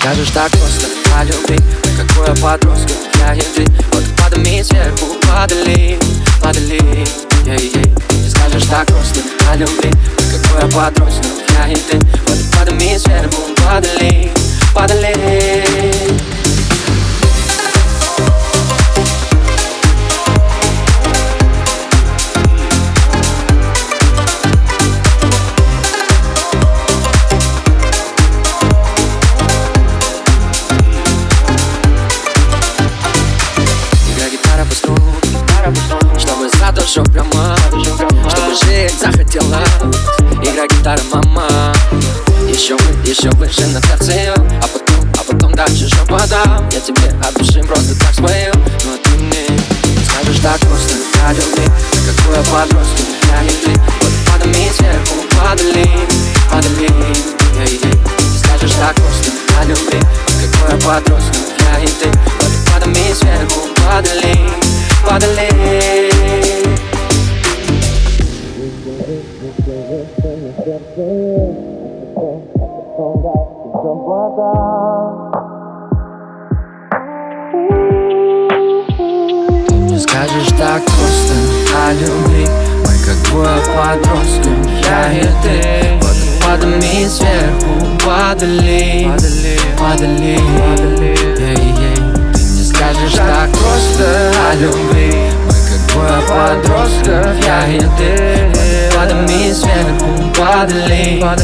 скажешь так просто. О любви Какой я подросток, я и ты Вот падами сверху падали, падали. Ей-ей. Ты скажешь так просто. О любви Какой я подросток, я и ты Вот падами сверху Душу прямо Чтобы жить захотела Игра гитара, мама. Еще вы, еще выше на терцию А потом, а потом дальше шепотом Я тебе от души просто так спою Но ты мне скажешь так просто. О любви Какой я подросток, я не ты Вот падами сверху ей. Ты. Скажешь так просто. О любви Какой я подросток, я и ты Вот падами сверху падали. Падали Ты скажешь так просто о любви Мы как двое подростков, я и ты падами сверху падали, падали, падали, падали. Ты мне скажешь так просто о любви Мы как двое подростков, я и ты me is spendable by the lake, by.